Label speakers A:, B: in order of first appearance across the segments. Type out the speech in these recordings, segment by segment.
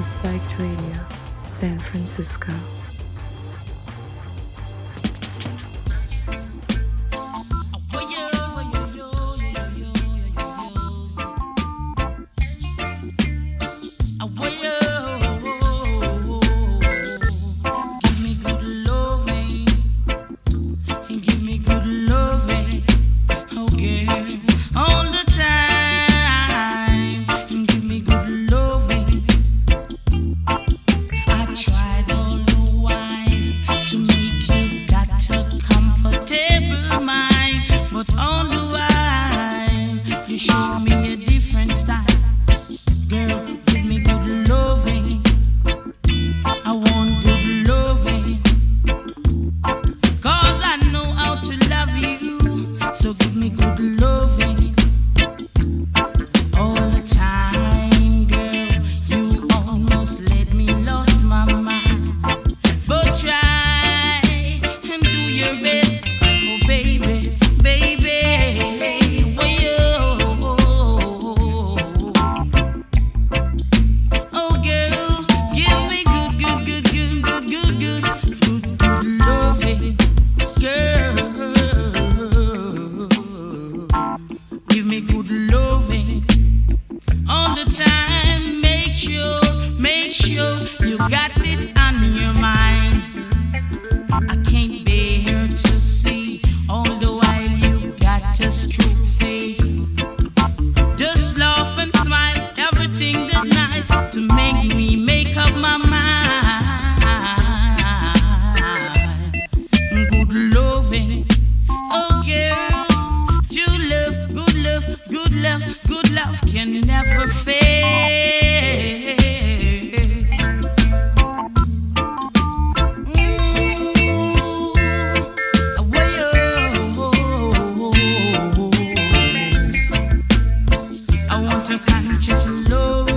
A: We're listening to Psych Radio, San Francisco.
B: precious know.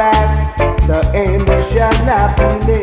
B: fast, the end shall not be near.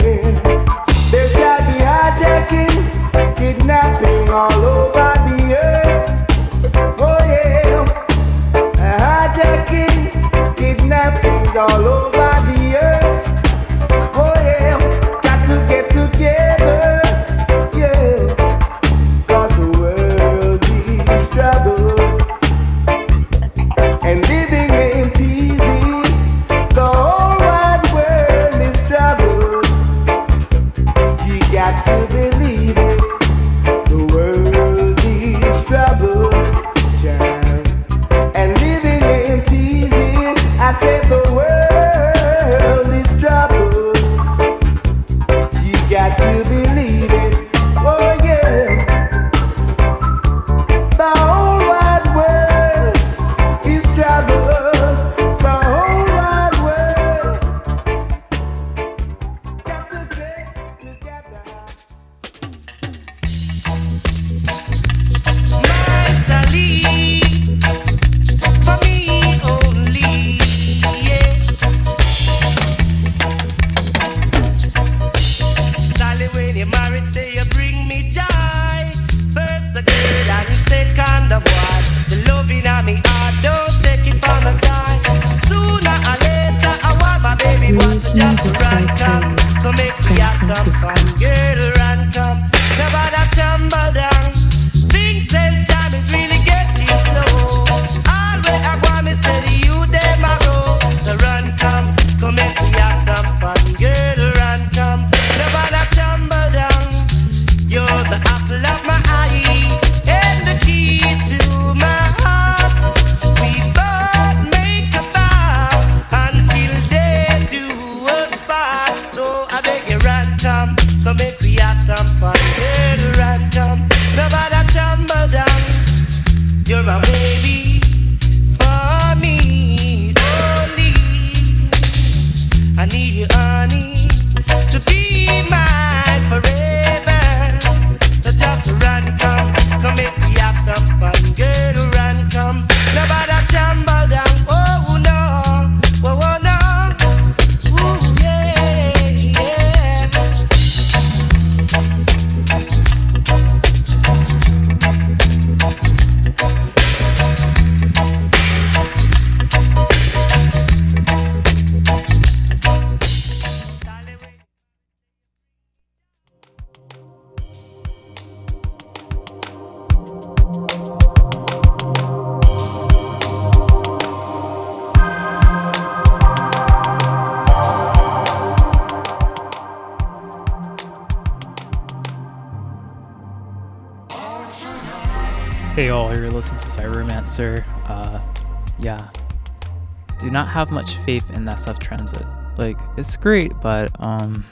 B: Great, but um,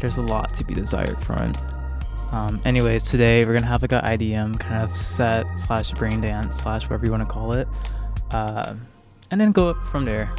B: there's a lot to be desired from it. Um, anyways, today we're gonna have like an IDM kind of set slash brain dance slash whatever you want to call it, uh, and then go from there.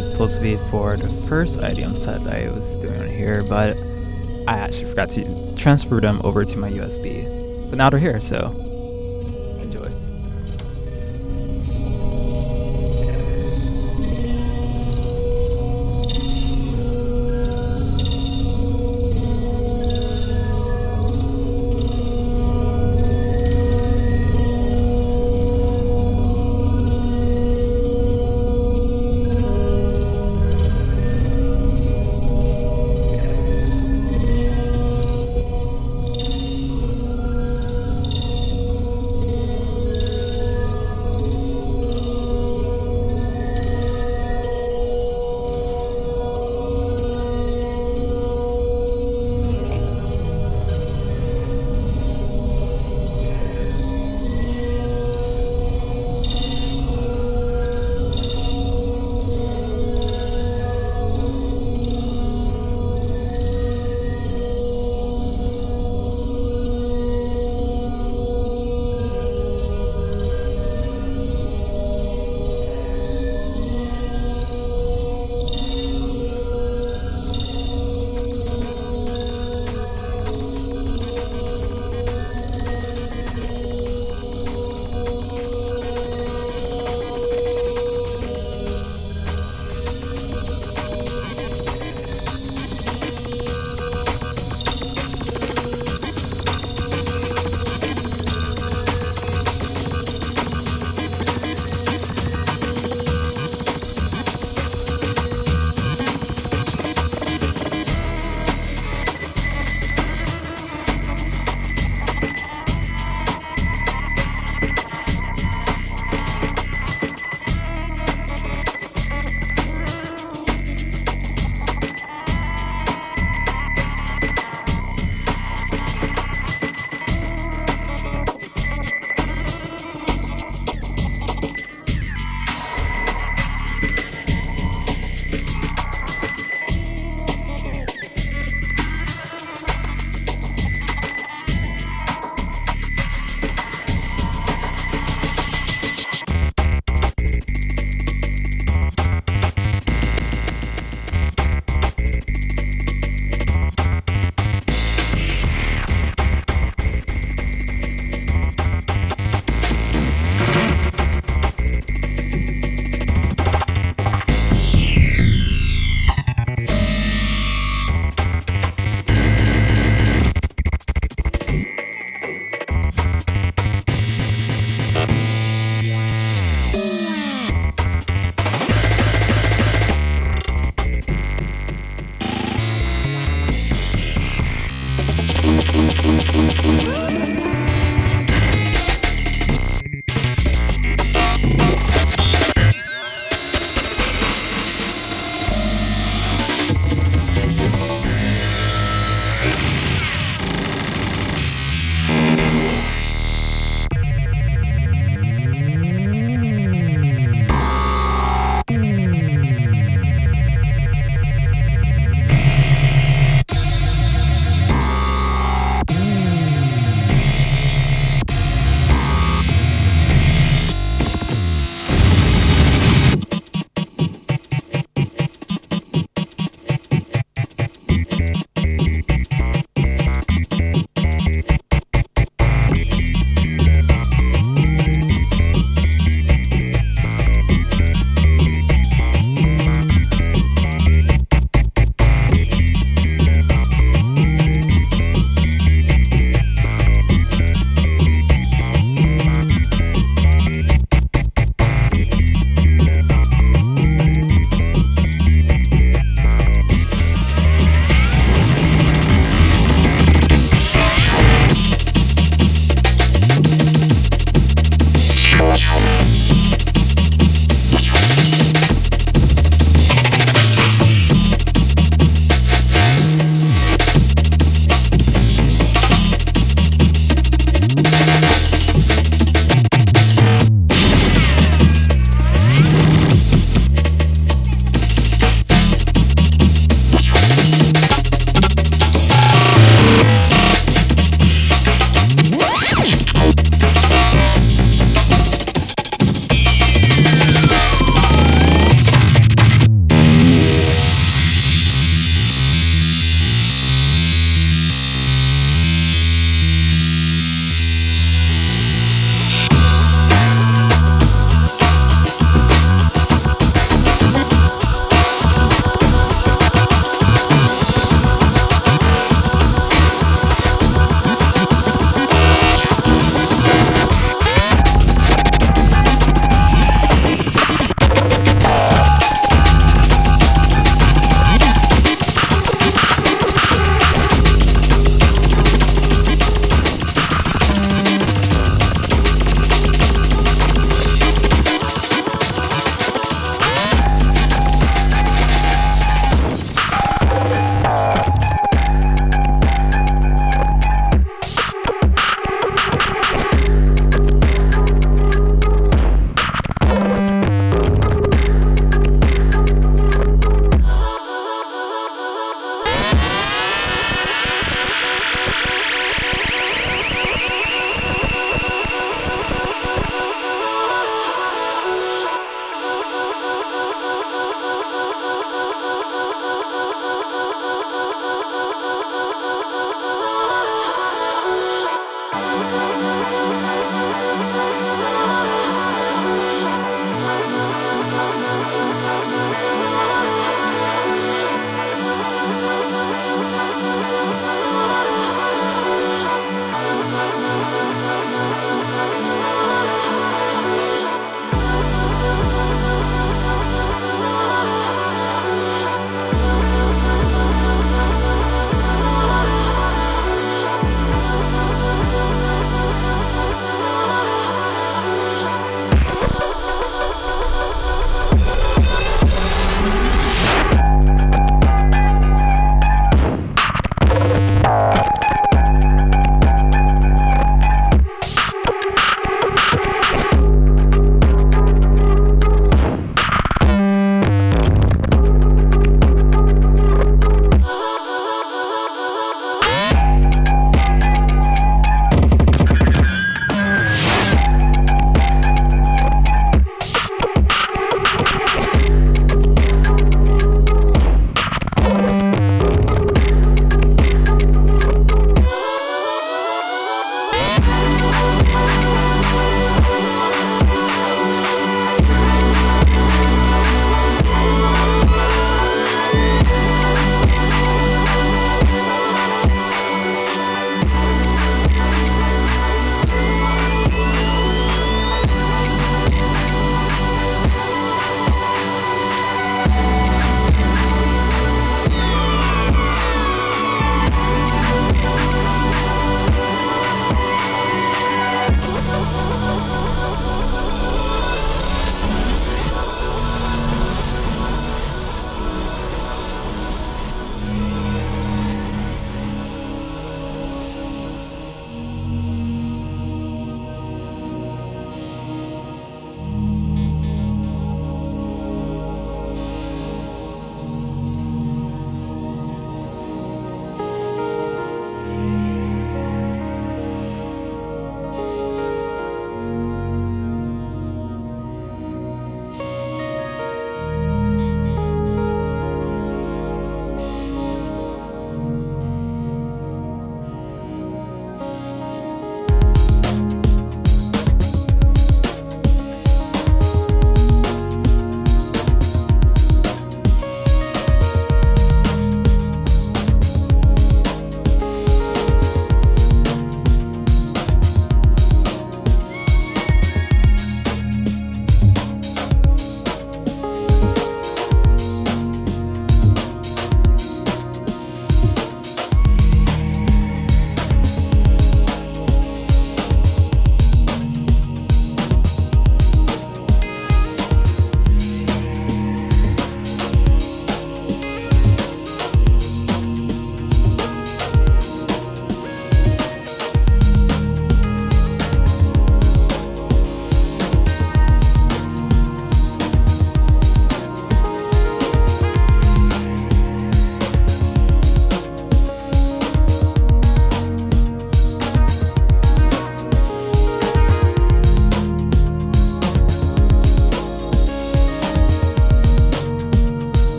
B: Supposed to be for the first IDM set that I was doing here, but I actually forgot to transfer them over to my USB. But now they're here, so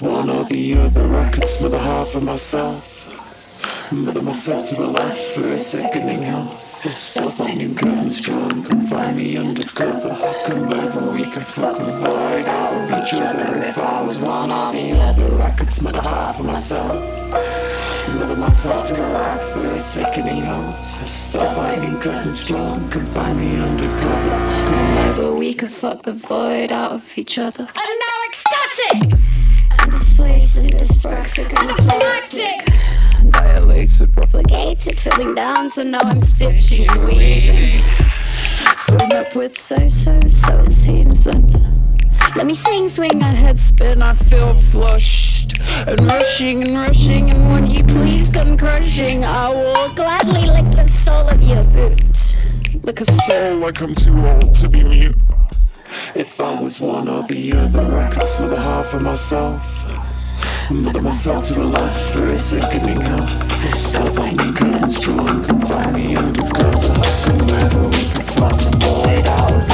C: One or the other, I could smother half of myself. Mother myself to a life for a sickening health. Still finding curtains strong, confine me undercover. Come over, we could fuck the void out of each other. If I was one or the other, I could smother half of myself. Mother myself to life for a sickening health. Still finding curtains strong, confine me undercover. Come over, we could fuck the void out of each other.
D: I'm now ecstatic!
C: And this place and this sparks are gonna Dilated, profligated, filling down, so now I'm stitching and weaving. Sewn up with so so, so it seems then. Let me swing, swing, a head spin, I feel flushed and rushing and rushing. And when you please come crushing, I will gladly lick the sole of your boot. Lick a soul, like I'm too old to be mute. If I was one or the other, I could smother half of myself. Mother myself to a life for a sickening health. Still finding curtains strong, confine me undercover. Come wherever we can fuck the void out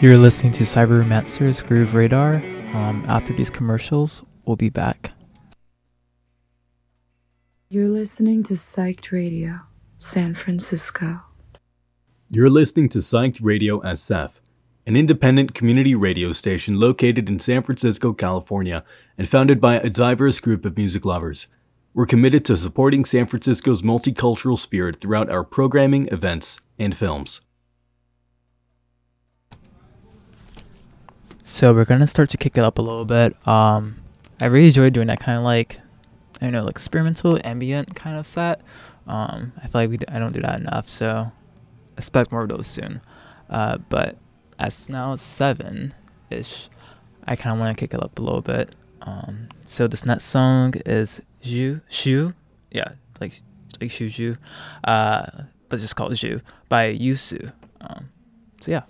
E: You're listening to Cyberromancer's Groove Radar. Um, after these commercials, we'll be back.
F: You're listening to Psyched Radio, San Francisco.
G: You're listening to Psyched Radio SF, an independent community radio station located in San Francisco, California, and founded by a diverse group of music lovers. We're committed to supporting San Francisco's multicultural spirit throughout our programming, events, and films.
E: So we're gonna start to kick it up a little bit. Um, I really enjoyed doing that kind of like, I don't know, like experimental ambient kind of set. Um, I feel like we d- I don't do that enough, so expect more of those soon. Uh, but as now it's seven ish, I kind of want to kick it up a little bit. Um, so this next song is Zhu Shu, yeah, like like Shu Zhu, uh, but just called Zhu by Yusu. Um, so yeah.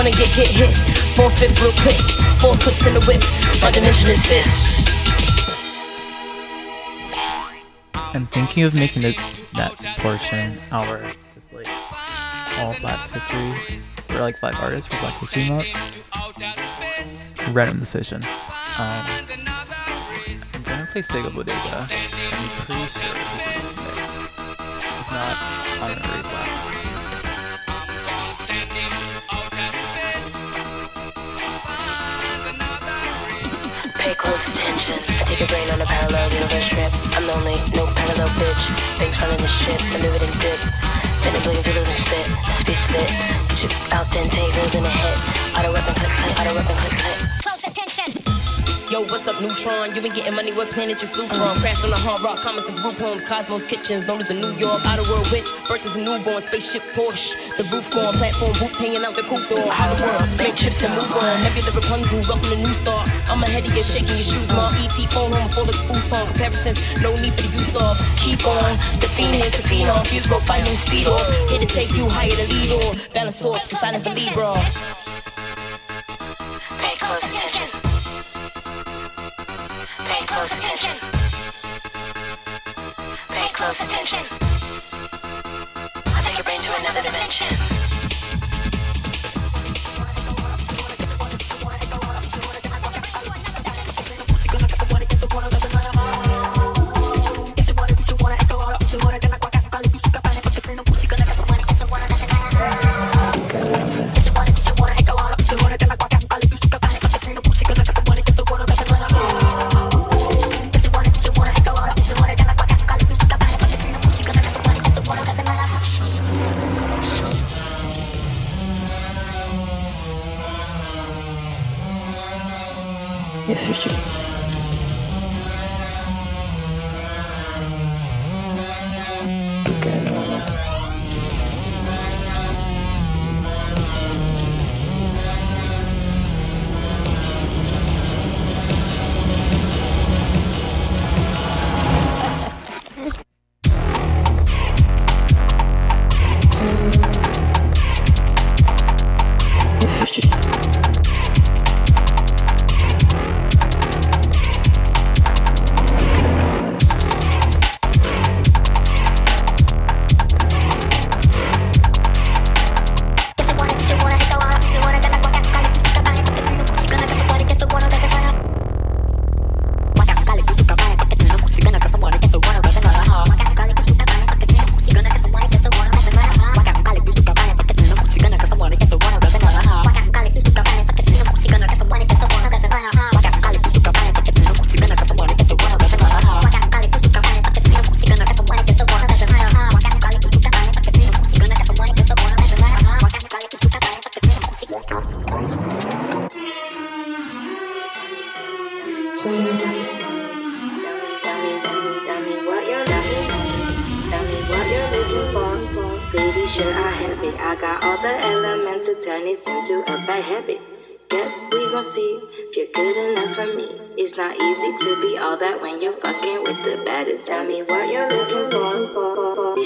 H: Wanna get hit hit? Four fifth real quick. Four in the whip. My dimension is this.
B: I'm thinking of making this next portion our like all Black History or like Black artists for Black History Month. Random decision. Um, I'm gonna play Sega Bodega. I'm pretty sure
H: your brain on a parallel universe trip. I'm lonely, no parallel bitch. Banks running the shit, maneuvered and dip. Then I'm bleeding through and spit, spit, spit. Chip out dente, holding a hit. Auto weapon click, click, auto weapon click, click.
D: Close attention.
H: Yo, what's up, Neutron? You been getting money, what planet you flew from? Crashed on the hard rock, comments and group homes, Cosmos kitchens, known as the New York outer world witch. Birth is a newborn, spaceship Porsche. The roof gone, platform boots hanging out the coupe door. Outer world, make chips and move on. Nebula Rapunzel, welcome to New Star. I'm ahead of you, shaking your shoes, mom. ET phone home full of song comparisons. No need for the use of. Keep on, the fiend is the on. Fuse broke, fighting speed off. Here to take you higher to lead on. Balance off, the silent for Libra. Pay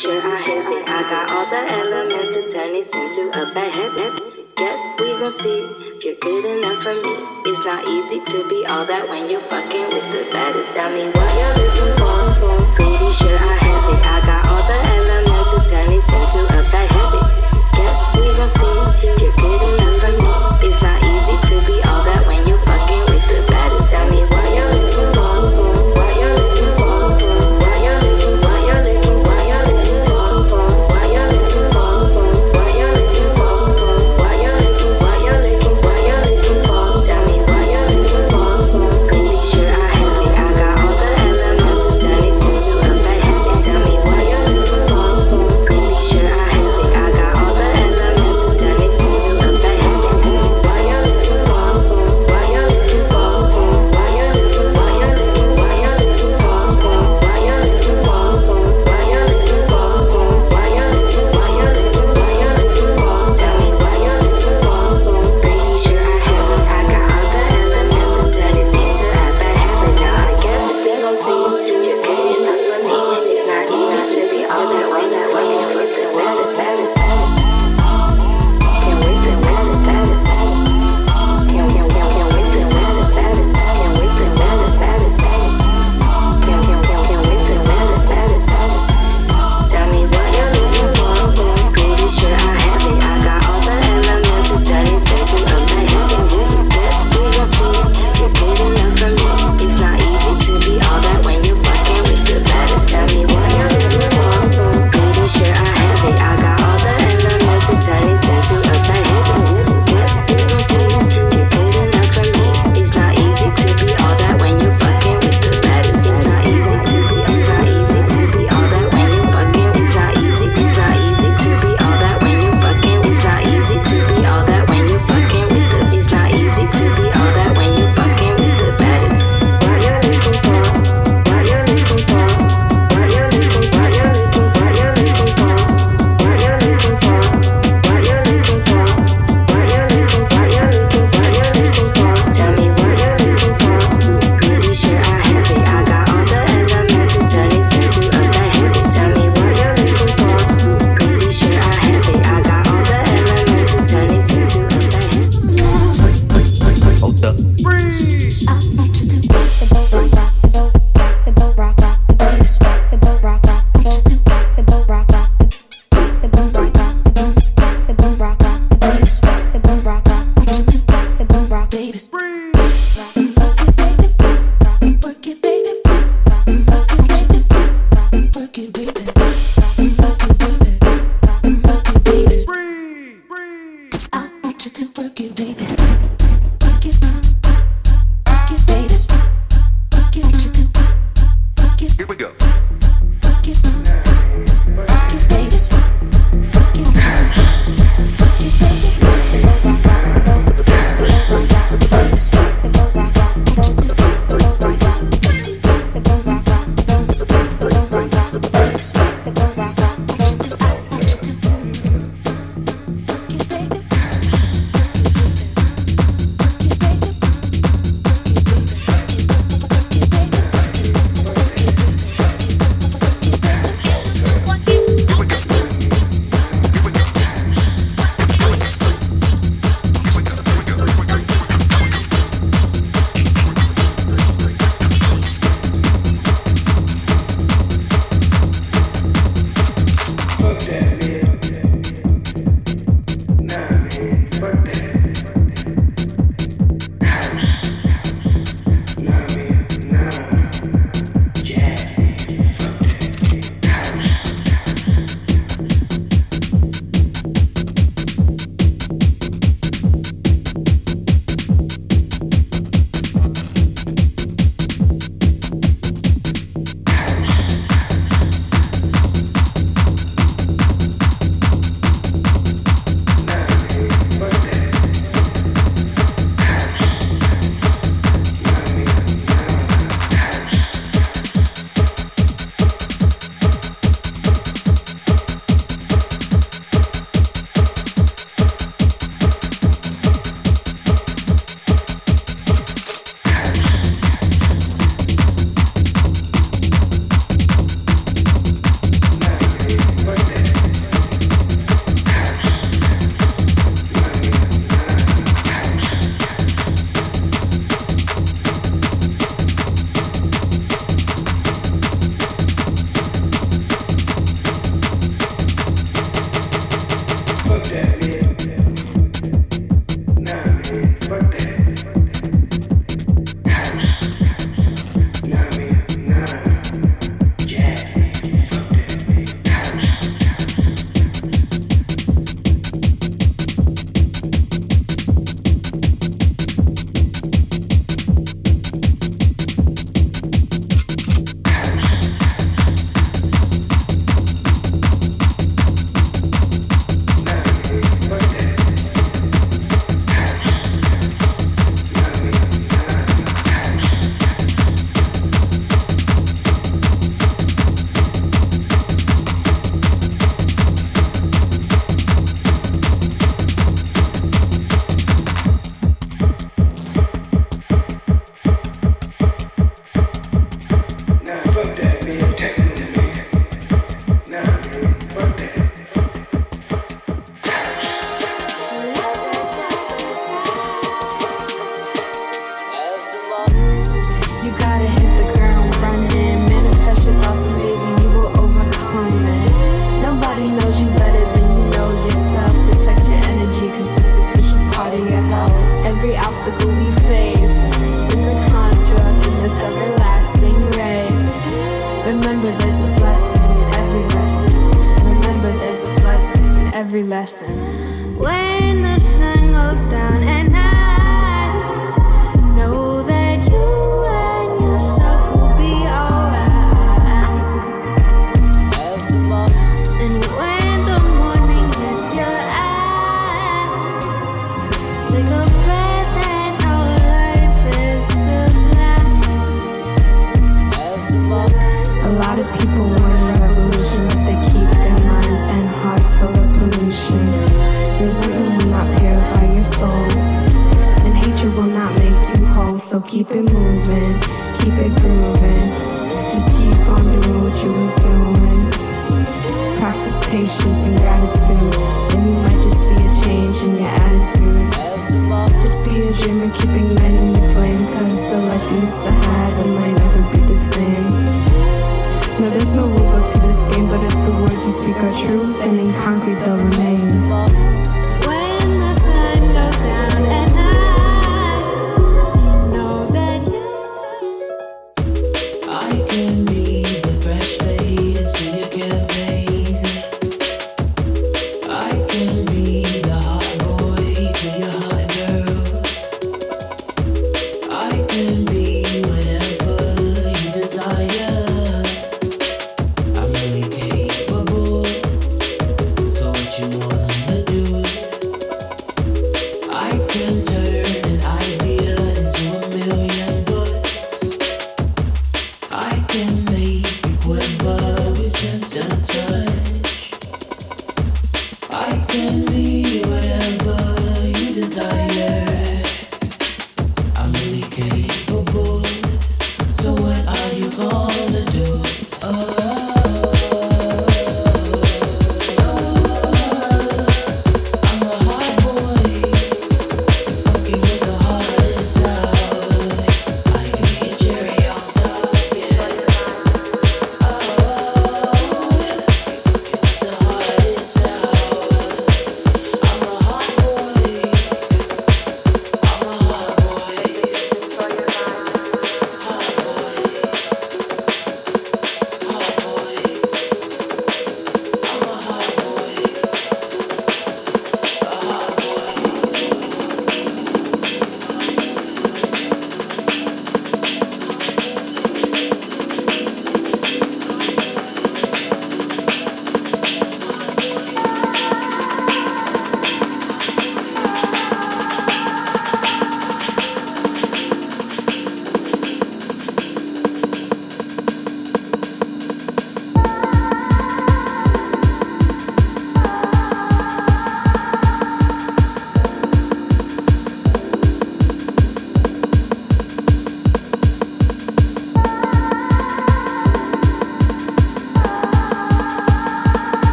I: sure I have it. I got all the elements to turn this into a bad habit. Guess we gon' see if you're good enough for me. It's not easy to be all that when you're fucking with the baddest. Tell me what you're looking for. Pretty sure I have it. I got all the elements to turn this into a bad habit. Guess we gon' see if you're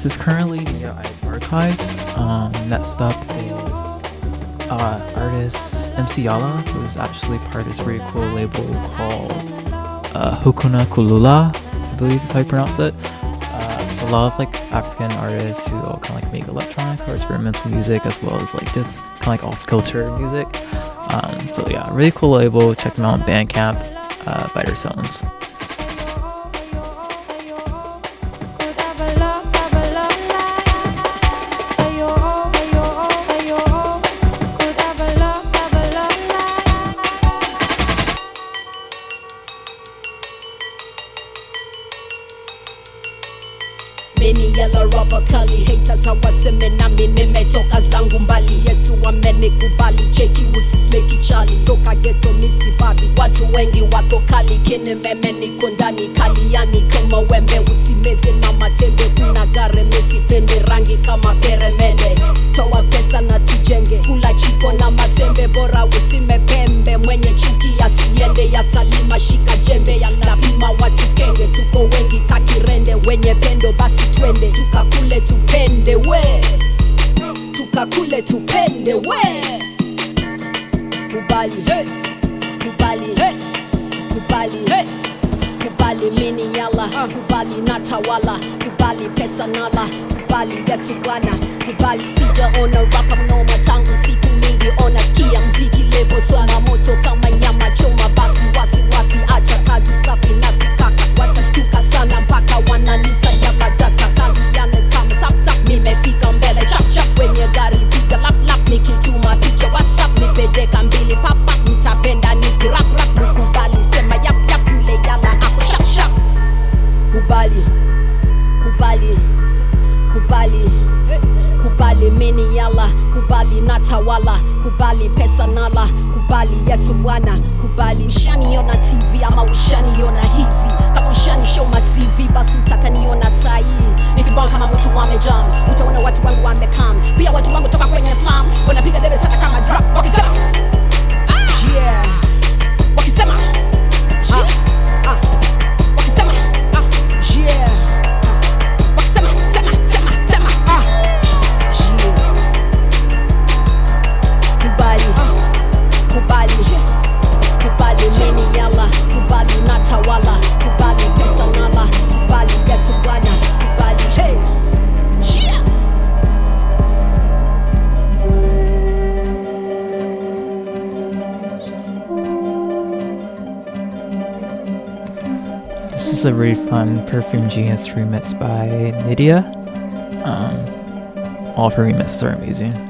J: podcast is
K: currently via Archives. Um, next up is uh, artist MC Yallah, who's actually part of this really cool label called uh, Hakuna Kulala, I believe is how you pronounce it. Uh, it's a lot of like African artists who all kind of like make electronic or experimental music as well as like just kind of like off kilter music. Um, so yeah, really cool label. Check them out on Bandcamp uh, by their sounds. Famous remix by Nídia. Um, all of her remixes are amazing.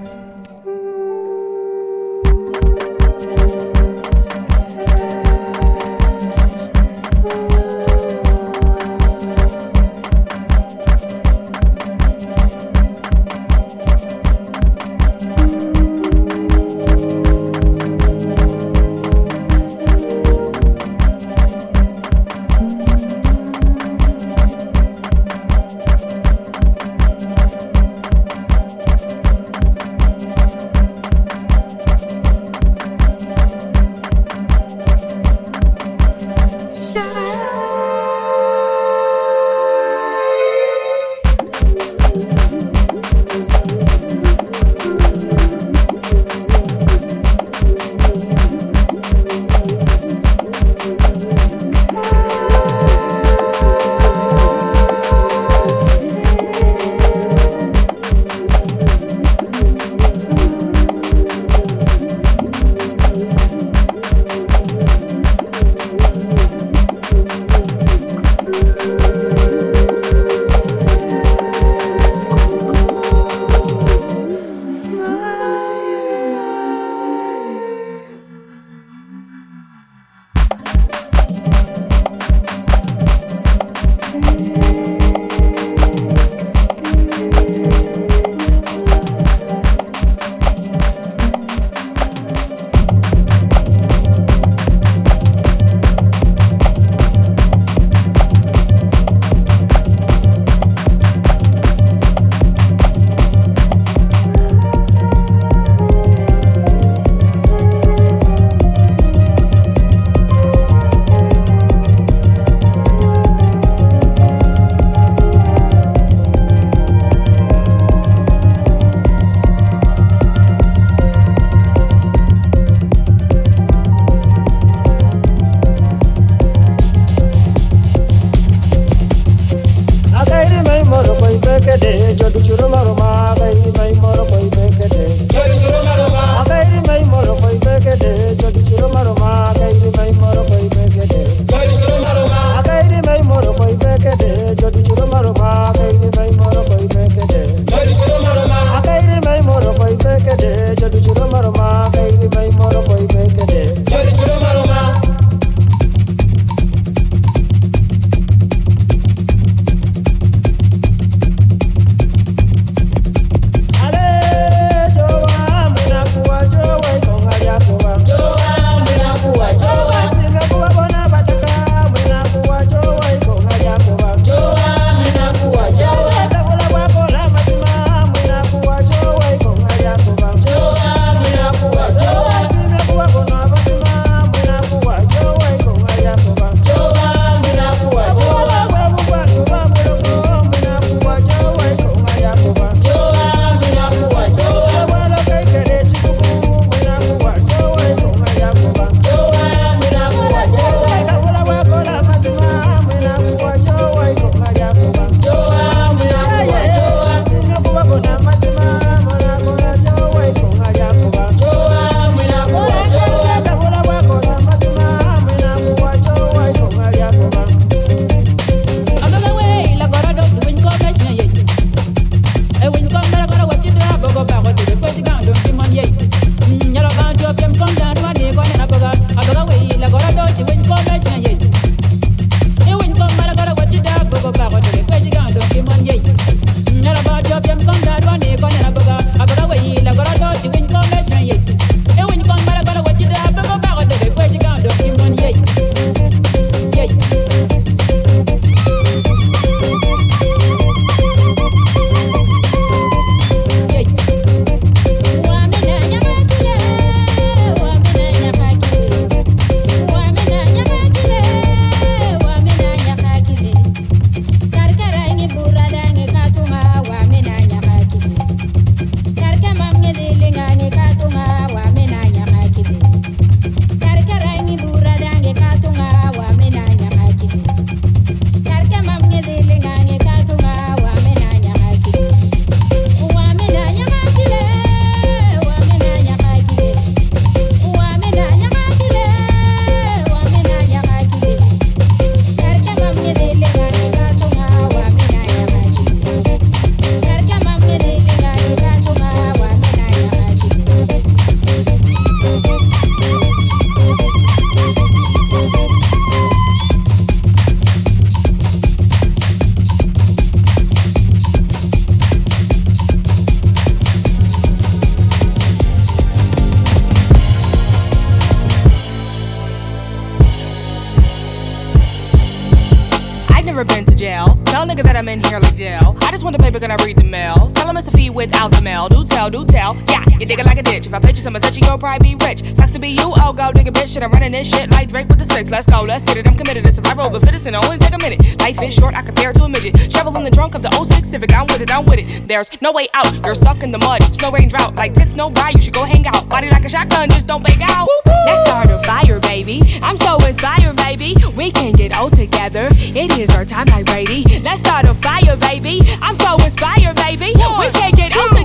L: You'll probably be rich. Sucks to be you, oh, go dig a bitch. Shit, I'm running this shit like Drake with the six. Let's go, let's get it. I'm committed to survival of the fittest, and it only take a minute. Life is short, I compare it to a midget. Shovel in the trunk of the 06 Civic. I'm with it, I'm with it. There's no way out. You're stuck in the mud. Snow, rain, drought. Like tits, no by. You should go hang out. Body like a shotgun, just don't bake out. Let's start a fire, baby. I'm so inspired, baby. We can get old together. It is our time like Brady. Let's start a fire, baby. I'm so inspired, baby. we can get old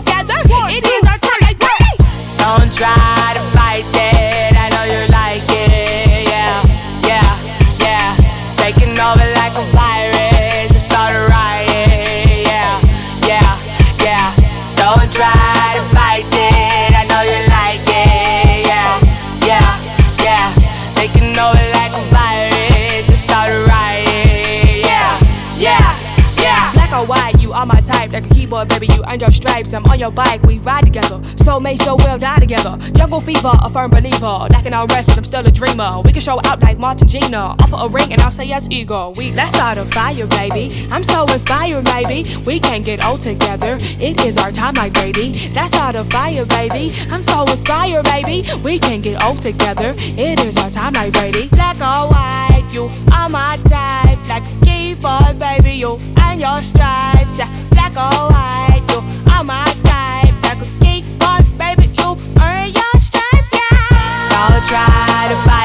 M: try to fight it. I know you like it. Yeah, yeah, yeah. Taking over like a virus and start a riot. Yeah, yeah, yeah. Don't try to fight it. I know you like it. Yeah, yeah, yeah. Taking over like a virus and start a riot. Yeah, yeah, yeah.
L: Black or white, you are my type. Like a keyboard, baby, earned your stripes. I'm on your bike, we ride together. Soulmate, so we'll die together. Jungle fever, a firm believer. Lacking all rest, but I'm still a dreamer. We can show out like Martin Gina. Offer a ring, and I'll say yes, ego. We let's start a fire, baby. I'm so inspired, baby. We can get old together. It is our time, like Brady. Let's start a fire, baby. I'm so inspired, baby. We can get old together. It is our time, like Brady. Black or white, you are my type. Like keyboard, baby, you and your stripes. Black or white, my type. Like a keyboard, baby, you earn your stripes.
M: Yeah. Don't try to fight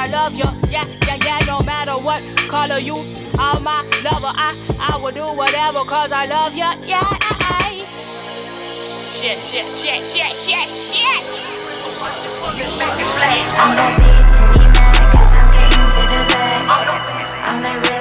M: I
L: love you. Yeah, yeah, yeah, no matter what color you are my lover, I I will do whatever cause I love you. Yeah, I, I. Shit, shit, shit, shit, shit, shit.
N: I'm that bitch and he mad cause I'm getting to the bag. I'm the realest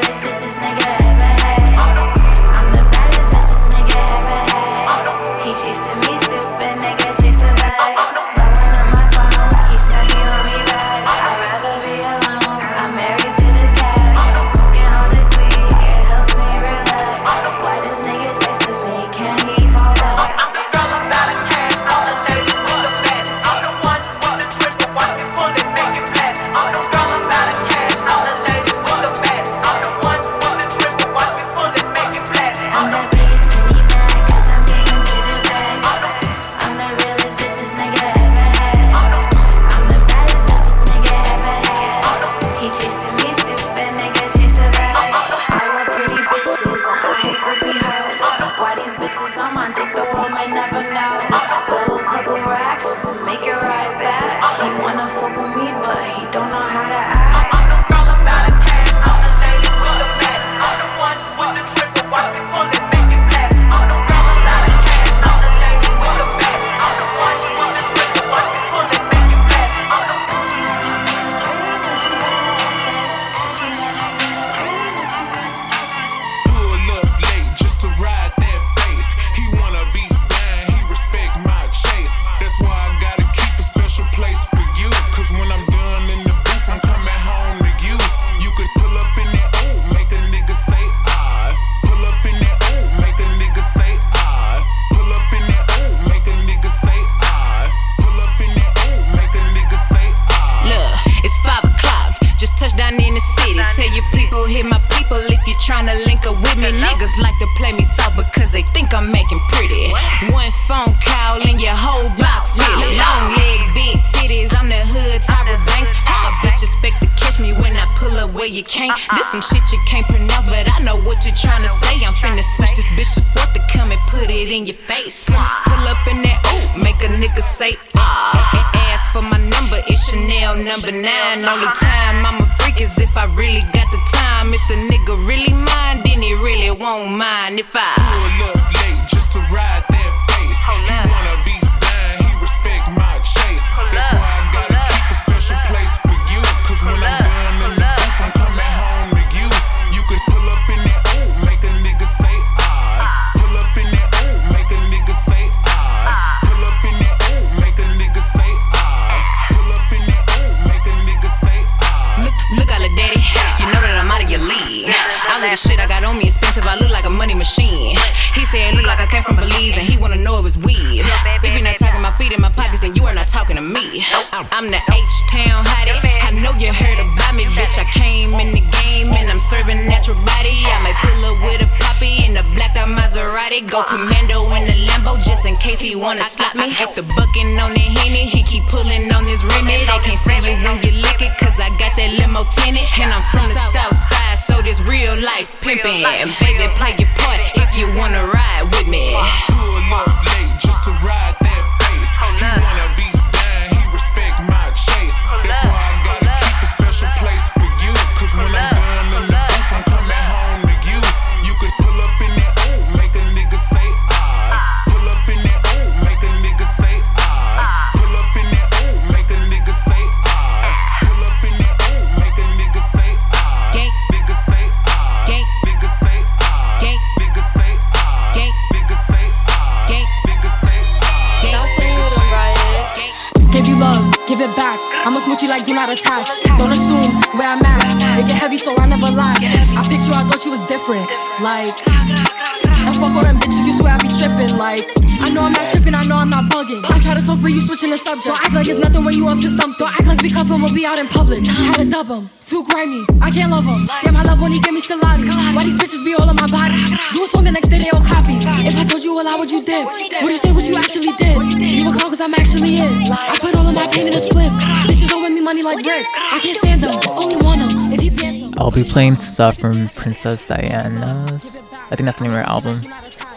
B: I'll be playing stuff from Princess Diana's. I think that's the name of her album.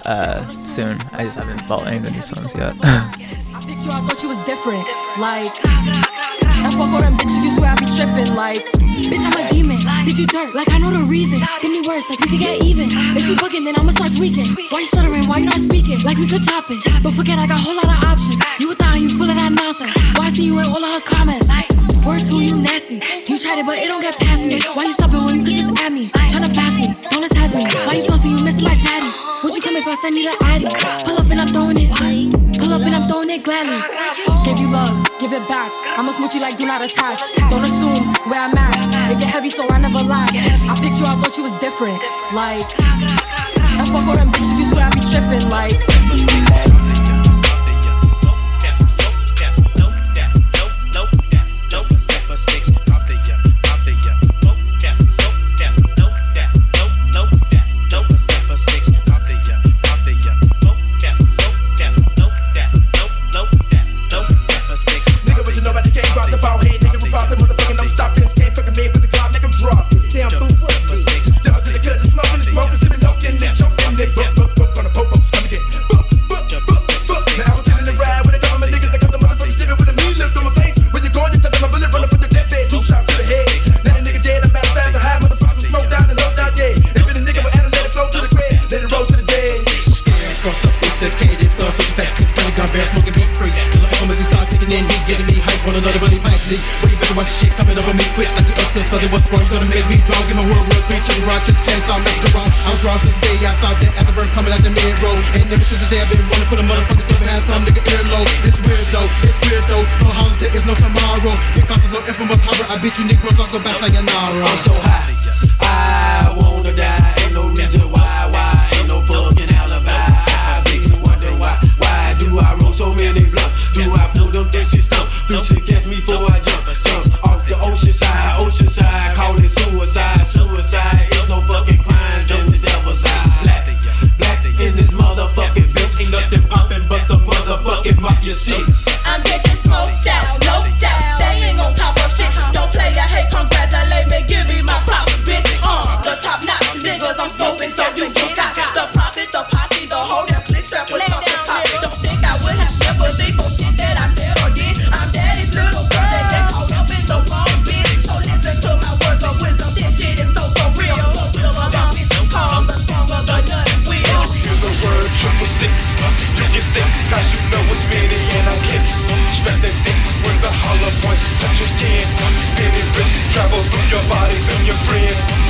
B: Uh, soon. I just haven't bought any of the new songs yet.
L: I picture I thought you was different. Like, I fuck all them bitches, you swear I be tripping. Like, bitch, I'm a demon. Did you dirt? Like, I know the reason. Give me worse, like, we could get even. If you bugging, then I'ma start tweaking. Why you stuttering? Why you not speaking? Like, we could chop it. Don't forget, I got a whole lot of options. You a thought, you full of that nonsense. Why well, see you in all of her comments? Words to you nasty tried it, but it don't get past me. Why you stopping when you could just at me? Tryna pass me, don't attack me. Why you bluffing? you missing my daddy? Would you come if I send you the addy. Pull up and I'm throwing it. Pull up and I'm throwing it gladly. Give you love, give it back. I'ma smooch you like do not attach. Don't assume where I'm at. It get heavy, so I never lie. I picked you, I thought you was different. Like, I fuck all them bitches, you swear I be tripping. Like.
O: the
P: hollow points touch your
Q: skin. Feel Feeling rich, travel through your body, through your friend.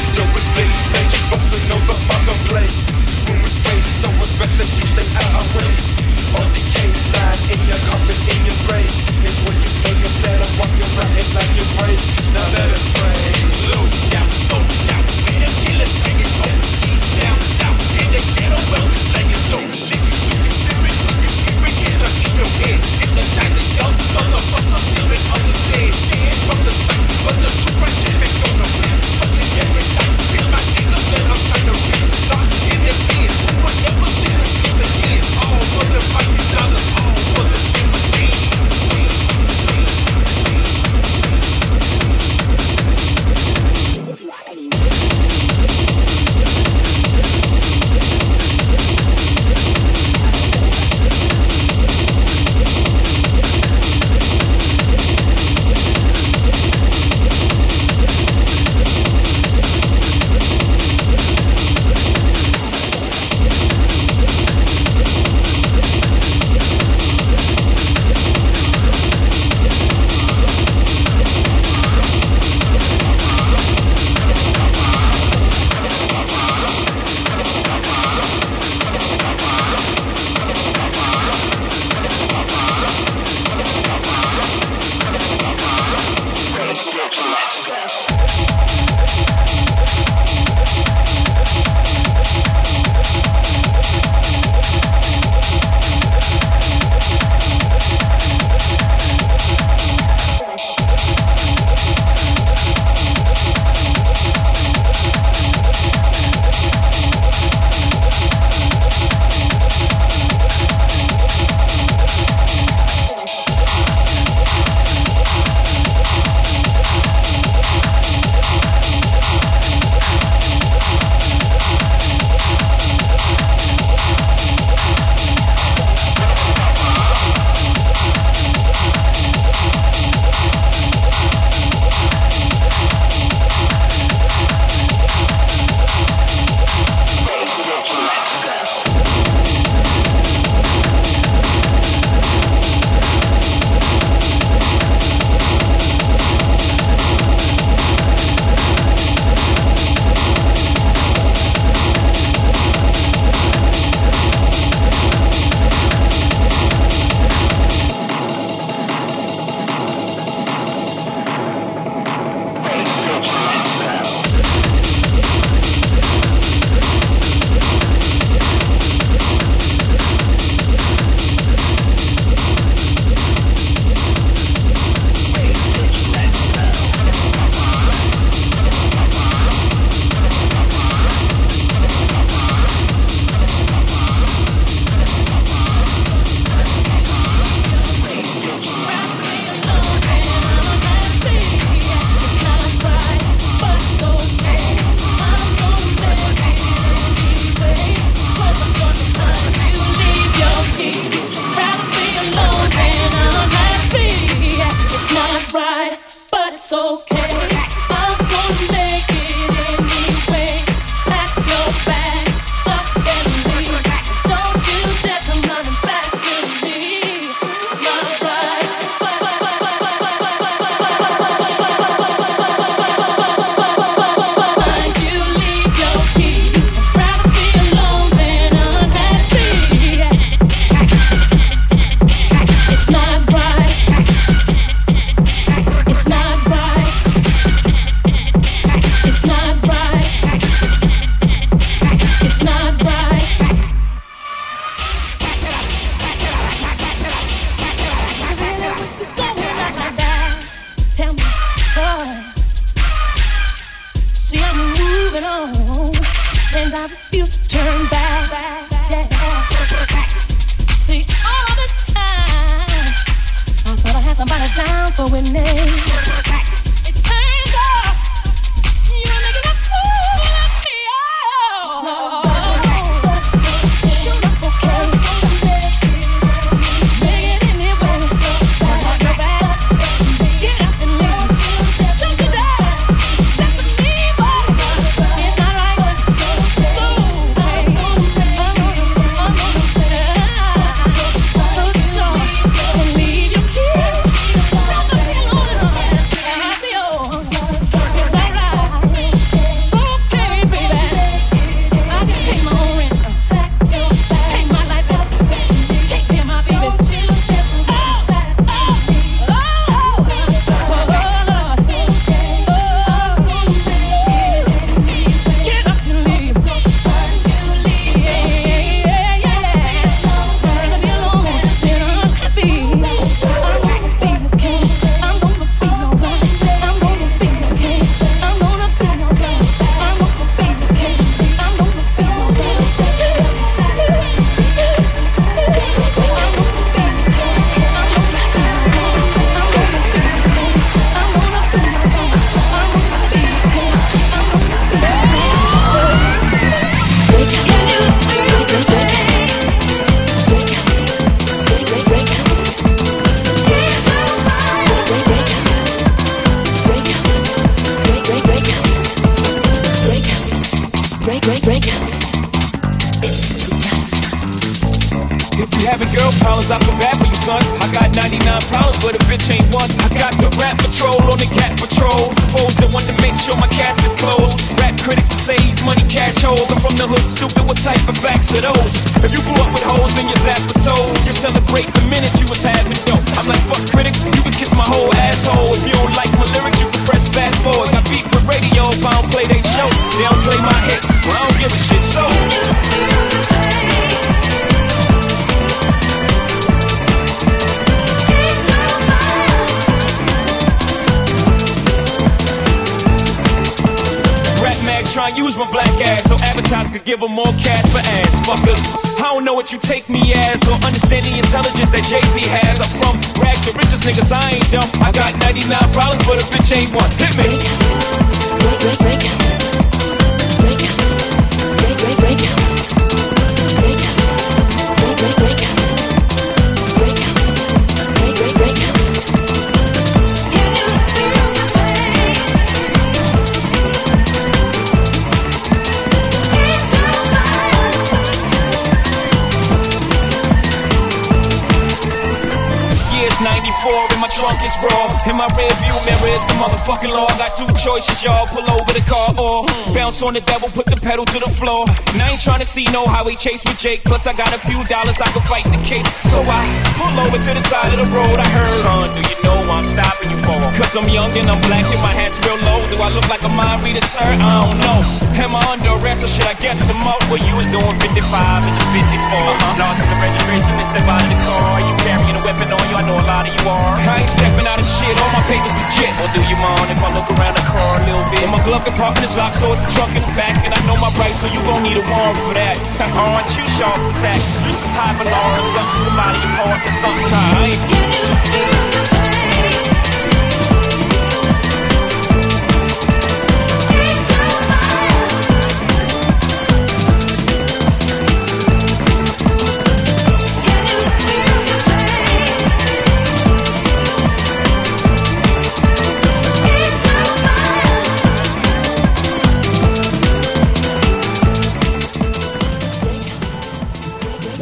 Q: Raw. In my rear view mirror is the motherfucking law. Got two choices, y'all. Pull over the car or bounce on the devil, put the pedal to the floor. And I ain't trying to see no highway chase with Jake. Plus, I got a few dollars I can fight the case. So I pull over to the side of the road. I heard, son, do you know I'm stopping you for? Cause I'm young and I'm black and my hat's real low. Do I look like a mind reader, sir? I don't know. Am I under arrest or should I guess some more? Well, you was doing 55 and you 54. Uh-huh. Lost the registration and step out of the car. You carrying a weapon on you? I know a lot of you are. I ain't stepping out of shit. All my papers legit. Or do you mind if I look around the car a little bit? My glove compartment is locked, so it's the trunk in the back. And I know my rights, so you gon' need a warrant for that. Aren't you sharp for tax? You some type of law or something. Somebody important, something time.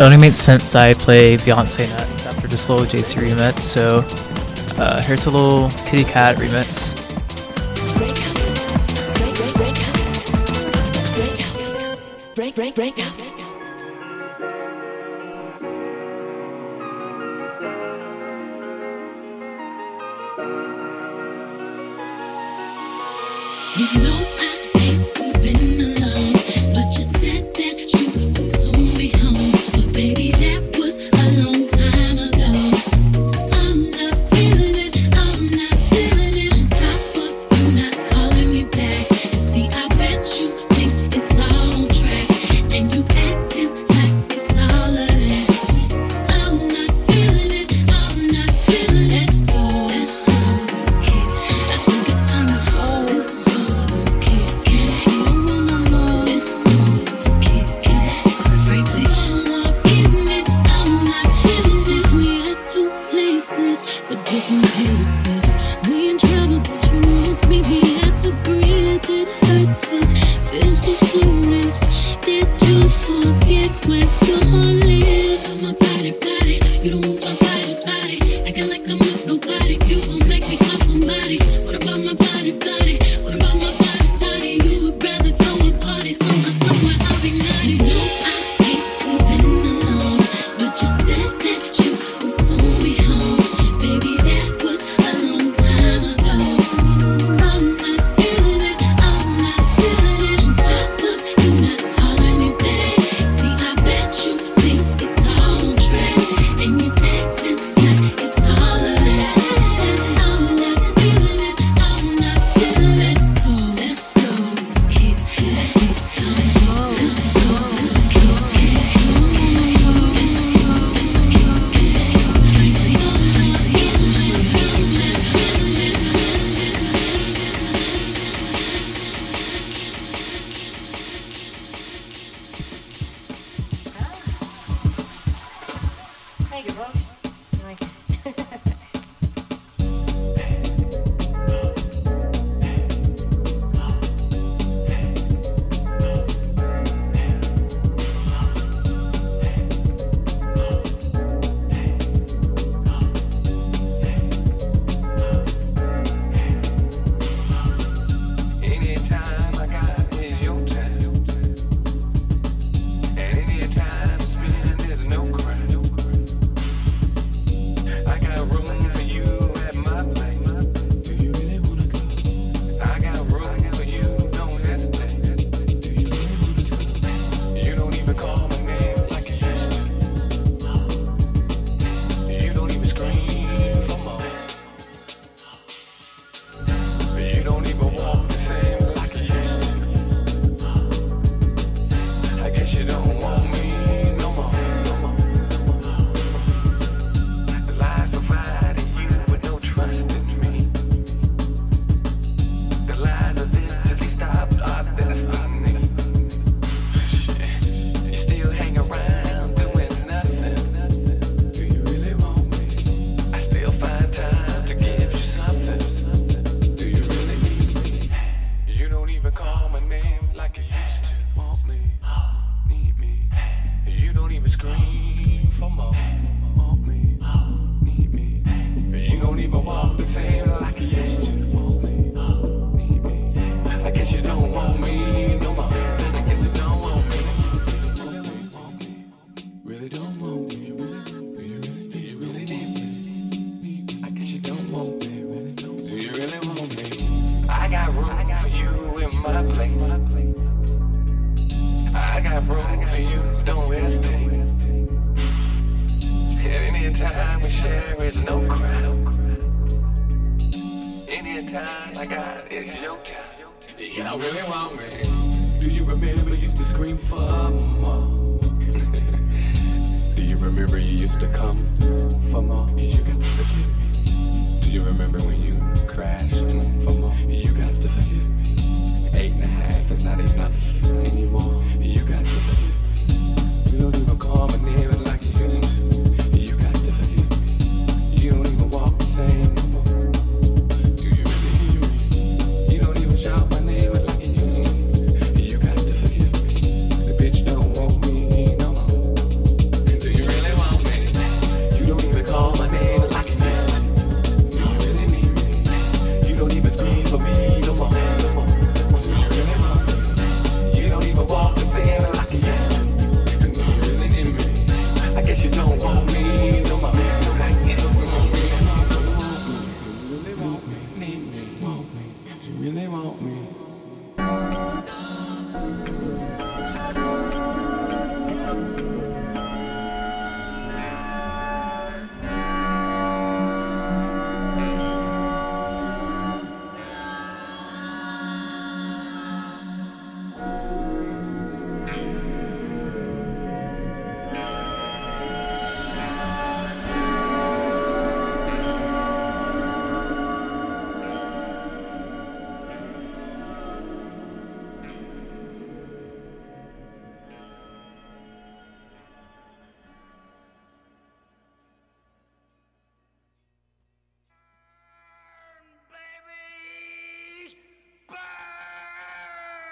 B: It only made sense I play Beyonce Nuts after the slow JC remix. So uh, here's a little Kitty Cat remix.
R: Break, break, break out.
S: You